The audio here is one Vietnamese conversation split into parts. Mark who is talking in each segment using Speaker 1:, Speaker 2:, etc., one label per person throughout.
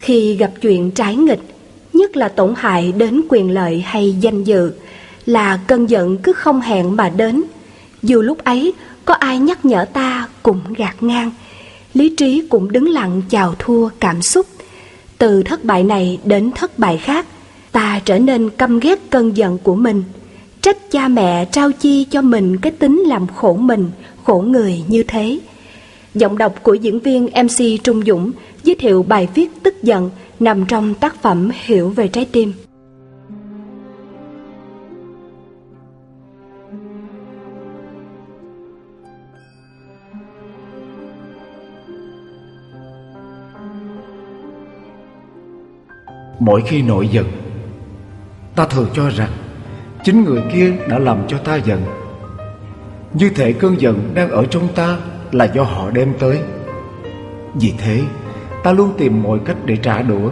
Speaker 1: Khi gặp chuyện trái nghịch, nhất là tổn hại đến quyền lợi hay danh dự, là cơn giận cứ không hẹn mà đến. Dù lúc ấy có ai nhắc nhở ta cũng gạt ngang, lý trí cũng đứng lặng chào thua cảm xúc. Từ thất bại này đến thất bại khác, ta trở nên căm ghét cơn giận của mình. Trách cha mẹ trao chi cho mình cái tính làm khổ mình, khổ người như thế. Giọng đọc của diễn viên MC Trung Dũng giới thiệu bài viết tức giận nằm trong tác phẩm Hiểu về trái tim.
Speaker 2: Mỗi khi nổi giận, Ta thường cho rằng Chính người kia đã làm cho ta giận Như thể cơn giận đang ở trong ta Là do họ đem tới Vì thế Ta luôn tìm mọi cách để trả đũa.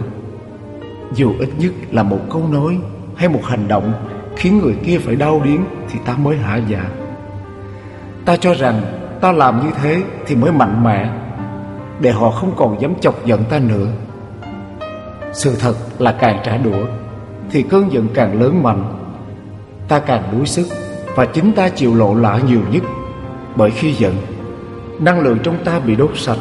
Speaker 2: Dù ít nhất là một câu nói Hay một hành động Khiến người kia phải đau điếng Thì ta mới hạ dạ Ta cho rằng ta làm như thế Thì mới mạnh mẽ, Để họ không còn dám chọc giận ta nữa. Sự thật là càng trả đũa Thì cơn giận càng lớn mạnh. Ta càng đuối sức Và chính ta chịu lộ lạ nhiều nhất Bởi khi giận. Năng lượng trong ta bị đốt sạch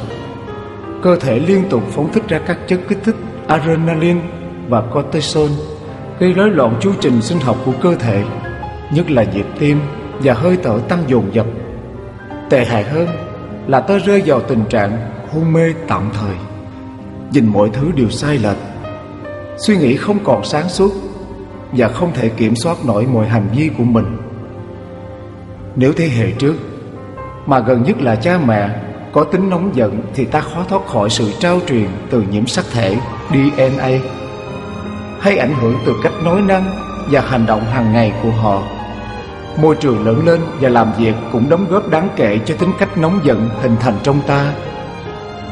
Speaker 2: Cơ thể liên tục phóng thích ra các chất kích thích, Adrenaline và cortisol Gây rối loạn chu trình sinh học của cơ thể, Nhất là nhịp tim và hơi thở tăng dồn dập. Tệ hại hơn là tôi rơi vào tình trạng hôn mê tạm thời. Nhìn mọi thứ đều sai lệch, Suy nghĩ không còn sáng suốt Và không thể kiểm soát nổi mọi hành vi của mình. Nếu thế hệ trước, Mà gần nhất là cha mẹ có tính nóng giận Thì ta khó thoát khỏi sự trao truyền Từ nhiễm sắc thể DNA Hay ảnh hưởng từ cách nói năng Và hành động hàng ngày của họ. Môi trường lớn lên và làm việc Cũng đóng góp đáng kể cho tính cách nóng giận Hình thành trong ta.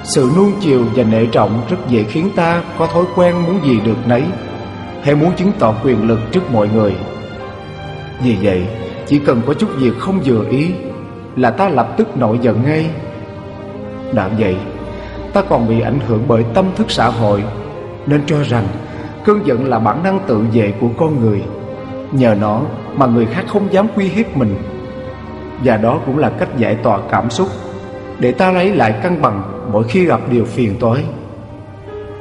Speaker 2: Sự nuông chiều và nể trọng rất dễ khiến ta có thói quen muốn gì được nấy Hay muốn chứng tỏ quyền lực trước mọi người. Vì vậy, chỉ cần có chút việc không vừa ý Là ta lập tức nổi giận ngay. Đã vậy, ta còn bị ảnh hưởng bởi tâm thức xã hội Nên cho rằng cơn giận là bản năng tự vệ của con người. Nhờ nó mà người khác không dám uy hiếp mình. Và đó cũng là cách giải tỏa cảm xúc Để ta lấy lại cân bằng mỗi khi gặp điều phiền toái.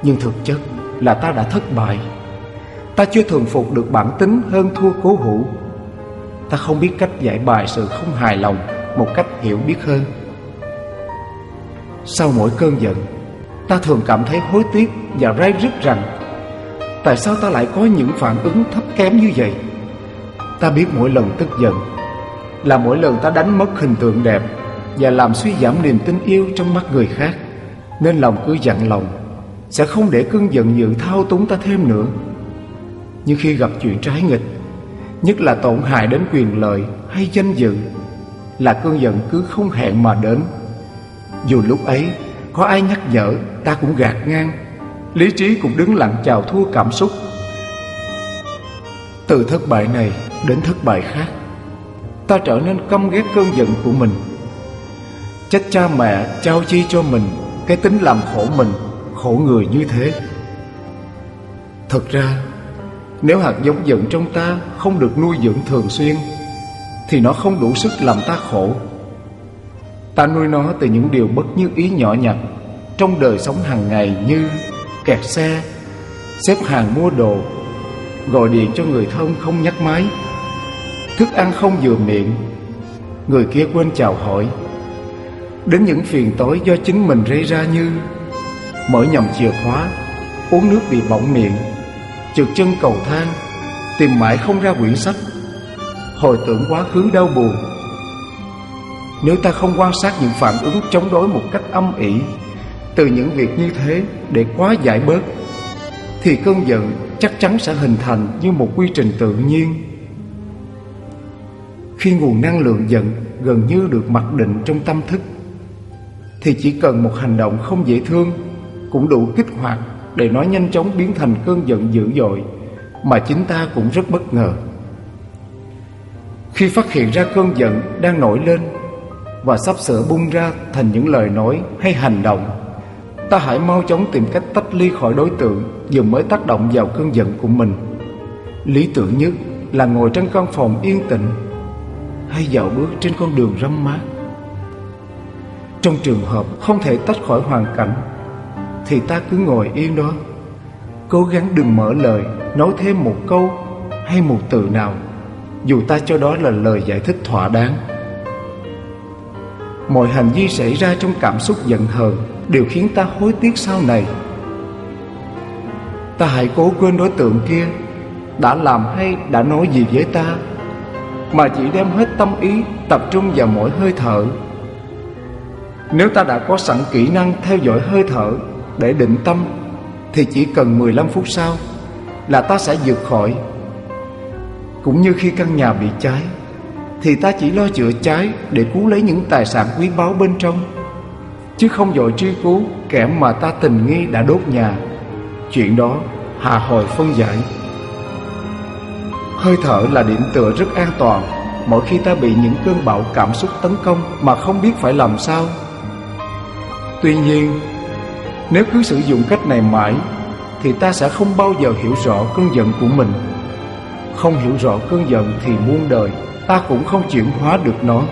Speaker 2: Nhưng thực chất là ta đã thất bại. Ta chưa thường phục được bản tính hơn thua cố hữu. Ta không biết cách giải bài sự không hài lòng Một cách hiểu biết hơn. Sau mỗi cơn giận, Ta thường cảm thấy hối tiếc và rai rứt rằng, Tại sao ta lại có những phản ứng thấp kém như vậy? Ta biết mỗi lần tức giận Là mỗi lần ta đánh mất hình tượng đẹp và làm suy giảm niềm tin yêu trong mắt người khác. Nên lòng cứ dặn lòng, sẽ không để cơn giận dữ thao túng ta thêm nữa. Nhưng khi gặp chuyện trái nghịch, nhất là tổn hại đến quyền lợi hay danh dự, là cơn giận cứ không hẹn mà đến dù lúc ấy, có ai nhắc nhở, ta cũng gạt ngang. Lý trí cũng đứng lặng chào thua cảm xúc. Từ thất bại này đến thất bại khác, ta trở nên căm ghét cơn giận của mình. Trách cha mẹ trao chi cho mình, Cái tính làm khổ mình, Khổ người như thế. Thật ra, Nếu hạt giống giận trong ta Không được nuôi dưỡng thường xuyên, Thì nó không đủ sức làm ta khổ. Ta nuôi nó từ những điều bất như ý nhỏ nhặt, Trong đời sống hàng ngày như Kẹt xe, Xếp hàng mua đồ, Gọi điện cho người thân không nhắc máy, Thức ăn không vừa miệng. Người kia quên chào hỏi. Đến những phiền tối do chính mình gây ra như Mở nhầm chìa khóa, Uống nước bị bỏng miệng, Trượt chân cầu thang, Tìm mãi không ra quyển sách. Hồi tưởng quá khứ đau buồn nếu ta không quan sát những phản ứng chống đối một cách âm ỉ, Từ những việc như thế để quá giải bớt, Thì cơn giận chắc chắn sẽ hình thành như một quy trình tự nhiên Khi nguồn năng lượng giận gần như được mặc định trong tâm thức, thì chỉ cần một hành động không dễ thương cũng đủ kích hoạt để nó nhanh chóng biến thành cơn giận dữ dội mà chính ta cũng rất bất ngờ. Khi phát hiện ra cơn giận đang nổi lên và sắp sửa bung ra thành những lời nói hay hành động. Ta hãy mau chóng tìm cách tách ly khỏi đối tượng Vừa mới tác động vào cơn giận của mình. Lý tưởng nhất là ngồi trong căn phòng yên tĩnh, Hay dạo bước trên con đường râm mát. Trong trường hợp không thể tách khỏi hoàn cảnh, Thì ta cứ ngồi yên đó. Cố gắng đừng mở lời, Nói thêm một câu hay một từ nào, Dù ta cho đó là lời giải thích thỏa đáng. Mọi hành vi xảy ra trong cảm xúc giận hờn Đều khiến ta hối tiếc sau này. Ta hãy cố quên đối tượng kia, Đã làm hay đã nói gì với ta, Mà chỉ đem hết tâm ý Tập trung vào mỗi hơi thở. Nếu ta đã có sẵn kỹ năng theo dõi hơi thở Để định tâm, Thì chỉ cần 15 phút sau Là ta sẽ vượt khỏi. Cũng như khi căn nhà bị cháy thì ta chỉ lo chữa cháy để cứu lấy những tài sản quý báu bên trong. Chứ không dội truy cứu kẻ mà ta tình nghi đã đốt nhà. Chuyện đó hà hồi phân giải. Hơi thở là điểm tựa rất an toàn. Mỗi khi ta bị những cơn bão cảm xúc tấn công mà không biết phải làm sao. Tuy nhiên, nếu cứ sử dụng cách này mãi, thì ta sẽ không bao giờ hiểu rõ cơn giận của mình. Không hiểu rõ cơn giận thì muôn đời ta cũng không chuyển hóa được nó,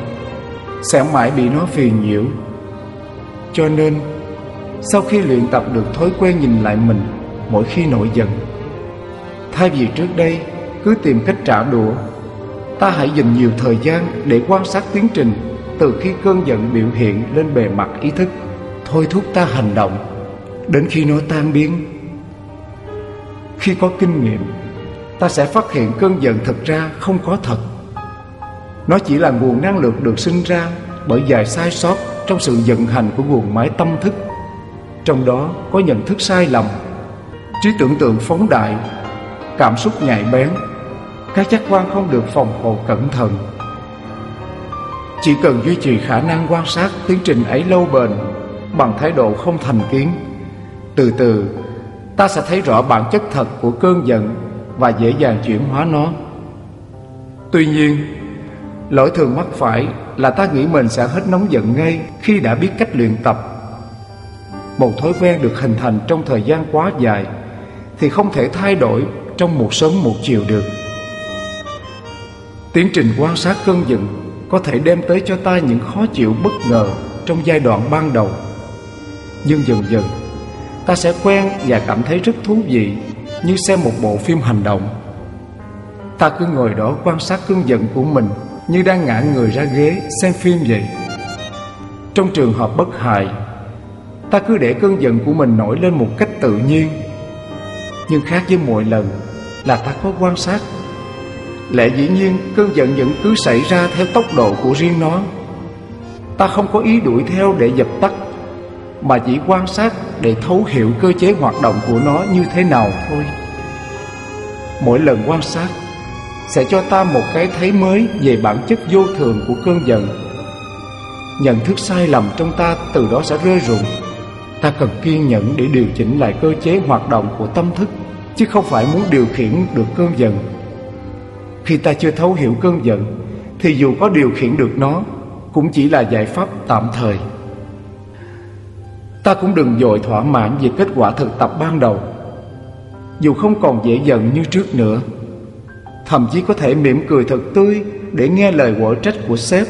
Speaker 2: sẽ mãi bị nó phiền nhiễu. Cho nên, sau khi luyện tập được thói quen nhìn lại mình, mỗi khi nổi giận, thay vì trước đây cứ tìm cách trả đũa, ta hãy dành nhiều thời gian để quan sát tiến trình từ khi cơn giận biểu hiện lên bề mặt ý thức. Thôi thúc ta hành động, đến khi nó tan biến. Khi có kinh nghiệm, ta sẽ phát hiện cơn giận thực ra không có thật nó chỉ là nguồn năng lượng được sinh ra bởi vài sai sót trong sự vận hành của nguồn máy tâm thức. Trong đó có nhận thức sai lầm, trí tưởng tượng phóng đại, cảm xúc nhạy bén, các giác quan không được phòng hộ cẩn thận. Chỉ cần duy trì khả năng quan sát tiến trình ấy lâu bền bằng thái độ không thành kiến, từ từ ta sẽ thấy rõ bản chất thật của cơn giận và dễ dàng chuyển hóa nó. Tuy nhiên, Lỗi thường mắc phải là ta nghĩ mình sẽ hết nóng giận ngay khi đã biết cách luyện tập. Một thói quen được hình thành trong thời gian quá dài thì không thể thay đổi trong một sớm một chiều được. Tiến trình quan sát cơn giận có thể đem tới cho ta những khó chịu bất ngờ trong giai đoạn ban đầu. Nhưng dần dần, ta sẽ quen và cảm thấy rất thú vị như xem một bộ phim hành động. Ta cứ ngồi đó quan sát cơn giận của mình như đang ngã người ra ghế xem phim vậy. Trong trường hợp bất hại, Ta cứ để cơn giận của mình nổi lên một cách tự nhiên. Nhưng khác với mọi lần là ta có quan sát. Lẽ dĩ nhiên, cơn giận vẫn cứ xảy ra theo tốc độ của riêng nó. Ta không có ý đuổi theo để dập tắt, Mà chỉ quan sát để thấu hiểu cơ chế hoạt động của nó như thế nào thôi. Mỗi lần quan sát sẽ cho ta một cái thấy mới về bản chất vô thường của cơn giận. Nhận thức sai lầm trong ta từ đó sẽ rơi rụng. Ta cần kiên nhẫn để điều chỉnh lại cơ chế hoạt động của tâm thức, chứ không phải muốn điều khiển được cơn giận. Khi ta chưa thấu hiểu cơn giận, thì dù có điều khiển được nó, cũng chỉ là giải pháp tạm thời. Ta cũng đừng dội thỏa mãn về kết quả thực tập ban đầu. Dù không còn dễ giận như trước nữa, Thậm chí có thể mỉm cười thật tươi Để nghe lời quở trách của sếp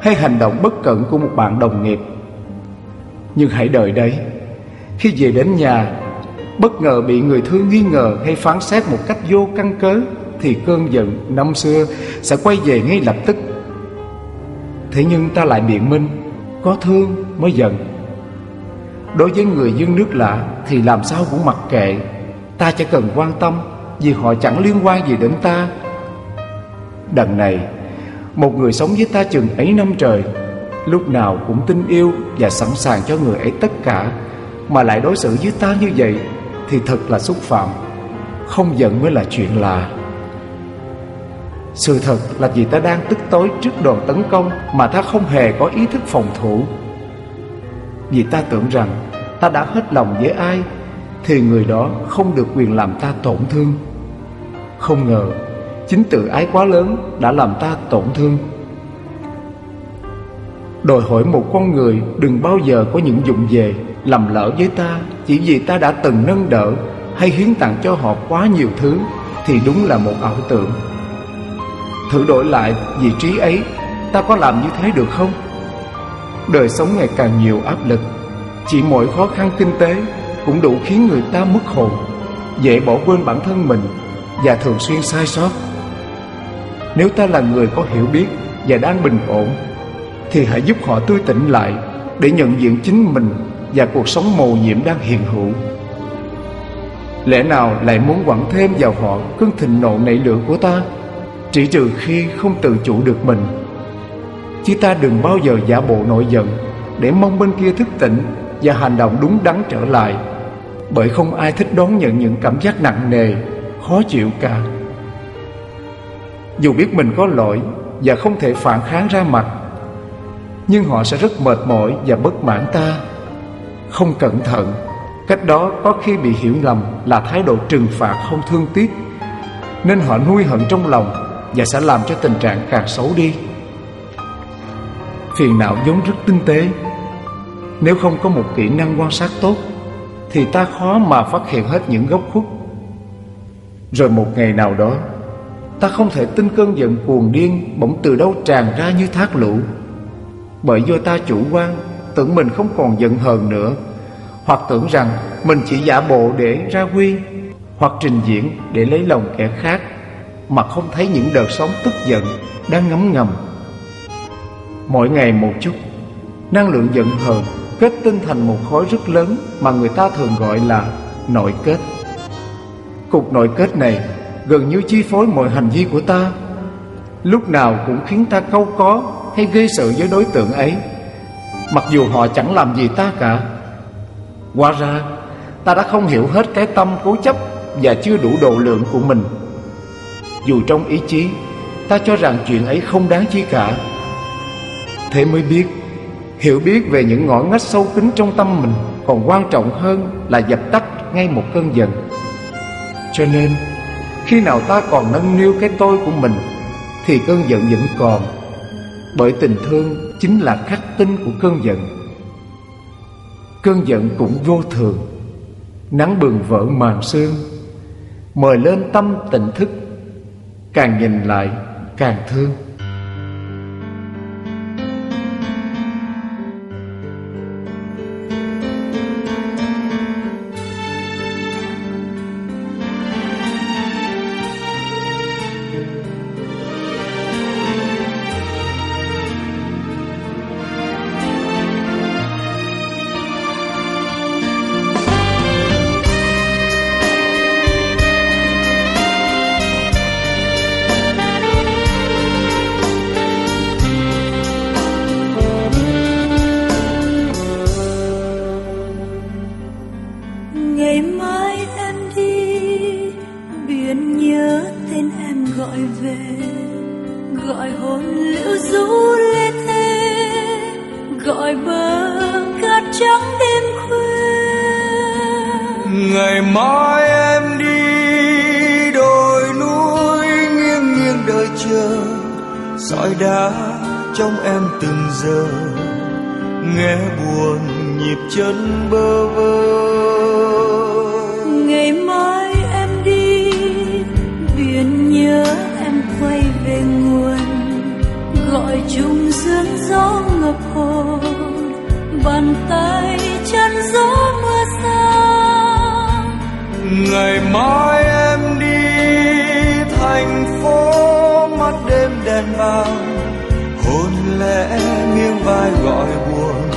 Speaker 2: Hay hành động bất cẩn của một bạn đồng nghiệp. Nhưng hãy đợi đấy. Khi về đến nhà, Bất ngờ bị người thương nghi ngờ Hay phán xét một cách vô căn cớ Thì cơn giận năm xưa Sẽ quay về ngay lập tức. Thế nhưng ta lại biện minh, Có thương mới giận. Đối với người dân nước lạ Thì làm sao cũng mặc kệ, Ta chỉ cần quan tâm vì họ chẳng liên quan gì đến ta. Đằng này, Một người sống với ta chừng ấy năm trời, Lúc nào cũng tin yêu Và sẵn sàng cho người ấy tất cả, Mà lại đối xử với ta như vậy Thì thật là xúc phạm, Không giận mới là chuyện lạ. Sự thật là vì ta đang tức tối trước đòn tấn công Mà ta không hề có ý thức phòng thủ. Vì ta tưởng rằng Ta đã hết lòng với ai, Thì người đó không được quyền làm ta tổn thương không ngờ Chính tự ái quá lớn đã làm ta tổn thương Đòi hỏi một con người đừng bao giờ có những dụng về lầm lỡ với ta chỉ vì ta đã từng nâng đỡ hay hiến tặng cho họ quá nhiều thứ thì đúng là một ảo tưởng. Thử đổi lại vị trí ấy, ta có làm như thế được không? Đời sống ngày càng nhiều áp lực, chỉ mỗi khó khăn kinh tế cũng đủ khiến người ta mất hồn, dễ bỏ quên bản thân mình và thường xuyên sai sót. Nếu ta là người có hiểu biết và đang bình ổn, thì hãy giúp họ tươi tỉnh lại để nhận diện chính mình và cuộc sống mầu nhiệm đang hiện hữu. Lẽ nào lại muốn quẳng thêm vào họ cơn thịnh nộ nảy lửa của ta Chỉ trừ khi không tự chủ được mình Chứ ta đừng bao giờ giả bộ nổi giận Để mong bên kia thức tỉnh Và hành động đúng đắn trở lại Bởi không ai thích đón nhận những cảm giác nặng nề Khó chịu cả. Dù biết mình có lỗi Và không thể phản kháng ra mặt, Nhưng họ sẽ rất mệt mỏi và bất mãn ta. Không cẩn thận, Cách đó có khi bị hiểu lầm là thái độ trừng phạt không thương tiếc, Nên họ nuôi hận trong lòng Và sẽ làm cho tình trạng càng xấu đi. Phiền não vốn rất tinh tế. Nếu không có một kỹ năng quan sát tốt, Thì ta khó mà phát hiện hết những góc khuất rồi một ngày nào đó, Ta không thể tin cơn giận cuồng điên Bỗng từ đâu tràn ra như thác lũ. Bởi do ta chủ quan, Tưởng mình không còn giận hờn nữa, hoặc tưởng rằng mình chỉ giả bộ để ra quy, hoặc trình diễn để lấy lòng kẻ khác, mà không thấy những đợt sóng tức giận đang ngấm ngầm. Mỗi ngày một chút, năng lượng giận hờn kết tinh thành một khối rất lớn mà người ta thường gọi là nội kết cục nội kết này gần như chi phối mọi hành vi của ta. Lúc nào cũng khiến ta câu có hay gây sự với đối tượng ấy. Mặc dù họ chẳng làm gì ta cả. Hóa ra, ta đã không hiểu hết cái tâm cố chấp Và chưa đủ độ lượng của mình. Dù trong ý chí, Ta cho rằng chuyện ấy không đáng chi cả. Thế mới biết, Hiểu biết về những ngõ ngách sâu kín trong tâm mình Còn quan trọng hơn là dập tắt ngay một cơn giận. Cho nên, Khi nào ta còn nâng niu cái tôi của mình, Thì cơn giận vẫn còn. Bởi tình thương chính là khắc tinh của cơn giận. Cơn giận cũng vô thường, Nắng bừng vỡ màn sương, Mời lên tâm tỉnh thức, Càng nhìn lại càng thương.
Speaker 3: ngày mai em đi đồi núi nghiêng nghiêng đợi chờ. Sỏi đá trong em từng giờ. Nghe buồn nhịp chân bơ vơ.
Speaker 4: Ngày mai em đi, biển nhớ em quay về nguồn. Gọi chung sương gió ngập hồ, bàn tay chân gió
Speaker 3: ngày mai em đi thành phố mắt đêm đèn vàng hôn lẽ nghiêng vai gọi buồn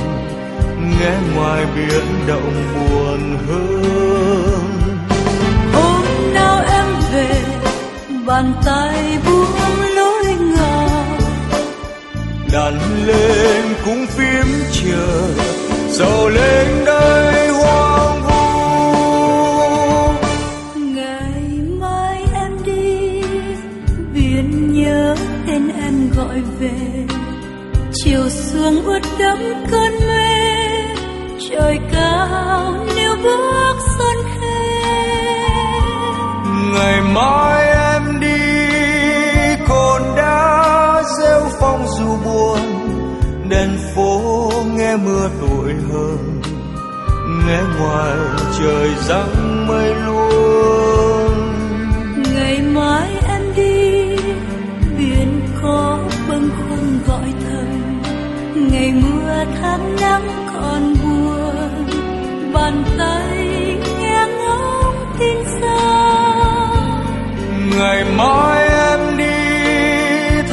Speaker 3: nghe ngoài biển động buồn hơn.
Speaker 4: hôm nào em về bàn tay buông lối ngờ
Speaker 3: đặt lên cũng phím chờ dầu lên đây
Speaker 4: gọi về. Chiều xuống ướt đẫm cơn mê,
Speaker 3: trời cao nếu bước xuân khê
Speaker 4: ngày mai em đi còn đã rêu phong dù buồn, đèn phố nghe mưa tội hơn nghe ngoài trời răng mây luôn
Speaker 3: ngày
Speaker 4: mưa tháng nắng còn buồn, bàn tay nghe ngóng tin xa.
Speaker 3: Ngày mai em đi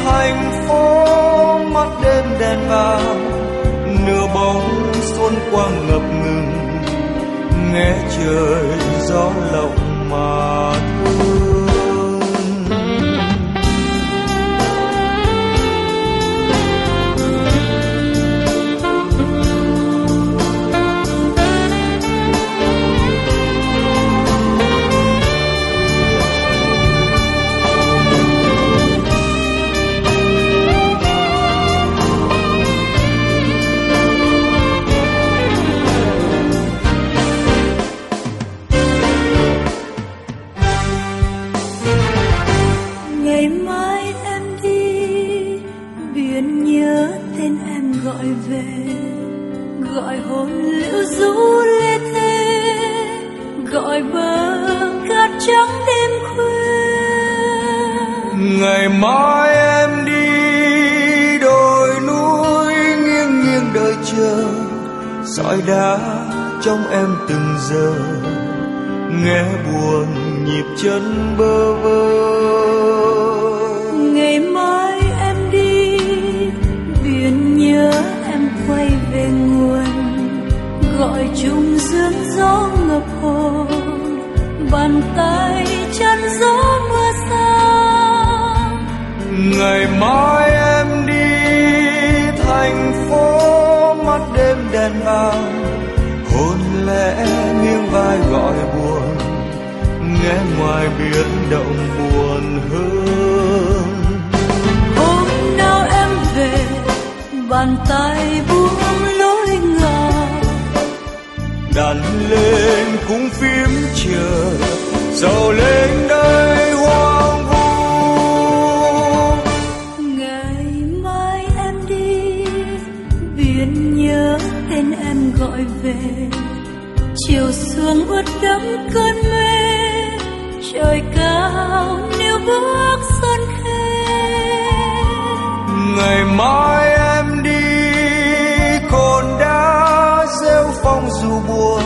Speaker 3: thành phố, mắt đêm đèn vàng, nửa bóng xuân quang ngập ngừng, nghe trời gió lộng. Sỏi đá trong em từng giờ. Nghe buồn nhịp chân bơ vơ.
Speaker 4: Ngày mai em đi biển nhớ em quay về nguồn. Gọi chung dương gió ngập hồn bàn tay chân gió mưa xa.
Speaker 3: Ngày mai đèn vàng hôn lẽ nghiêng vai gọi buồn nghe ngoài biển động buồn hơn.
Speaker 4: Hôm nào em về bàn tay buông lối ngả.
Speaker 3: Đàn lên cũng phím chờ dầu lên đây hoang
Speaker 4: về chiều xuống ướt đẫm cơn mê, trời cao nếu bước xuân khê
Speaker 3: ngày mai em đi, cồn đã rêu phong dù buồn,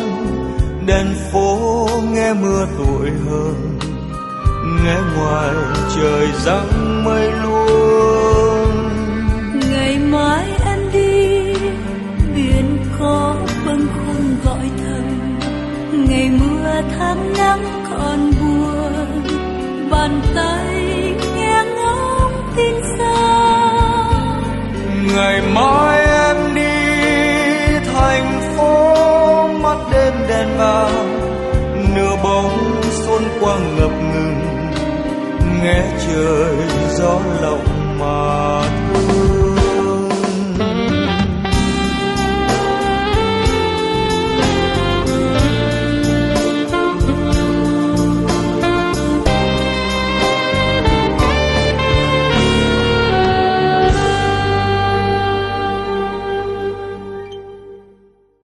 Speaker 3: đèn phố nghe mưa tuổi hơn nghe ngoài trời răng mây luôn ngày mai em đi thành phố mắt đêm đèn vàng, nửa bóng xuân quang ngập ngừng, nghe trời gió lộng mà